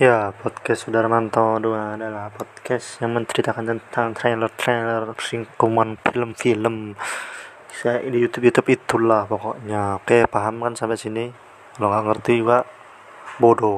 Ya, podcast Sudarmanto 2 adalah podcast yang menceritakan tentang trailer-trailer singkuman film-film saya di YouTube-YouTube itulah pokoknya. Oke, paham kan sampai sini? Kalau nggak ngerti, Pak, bodoh.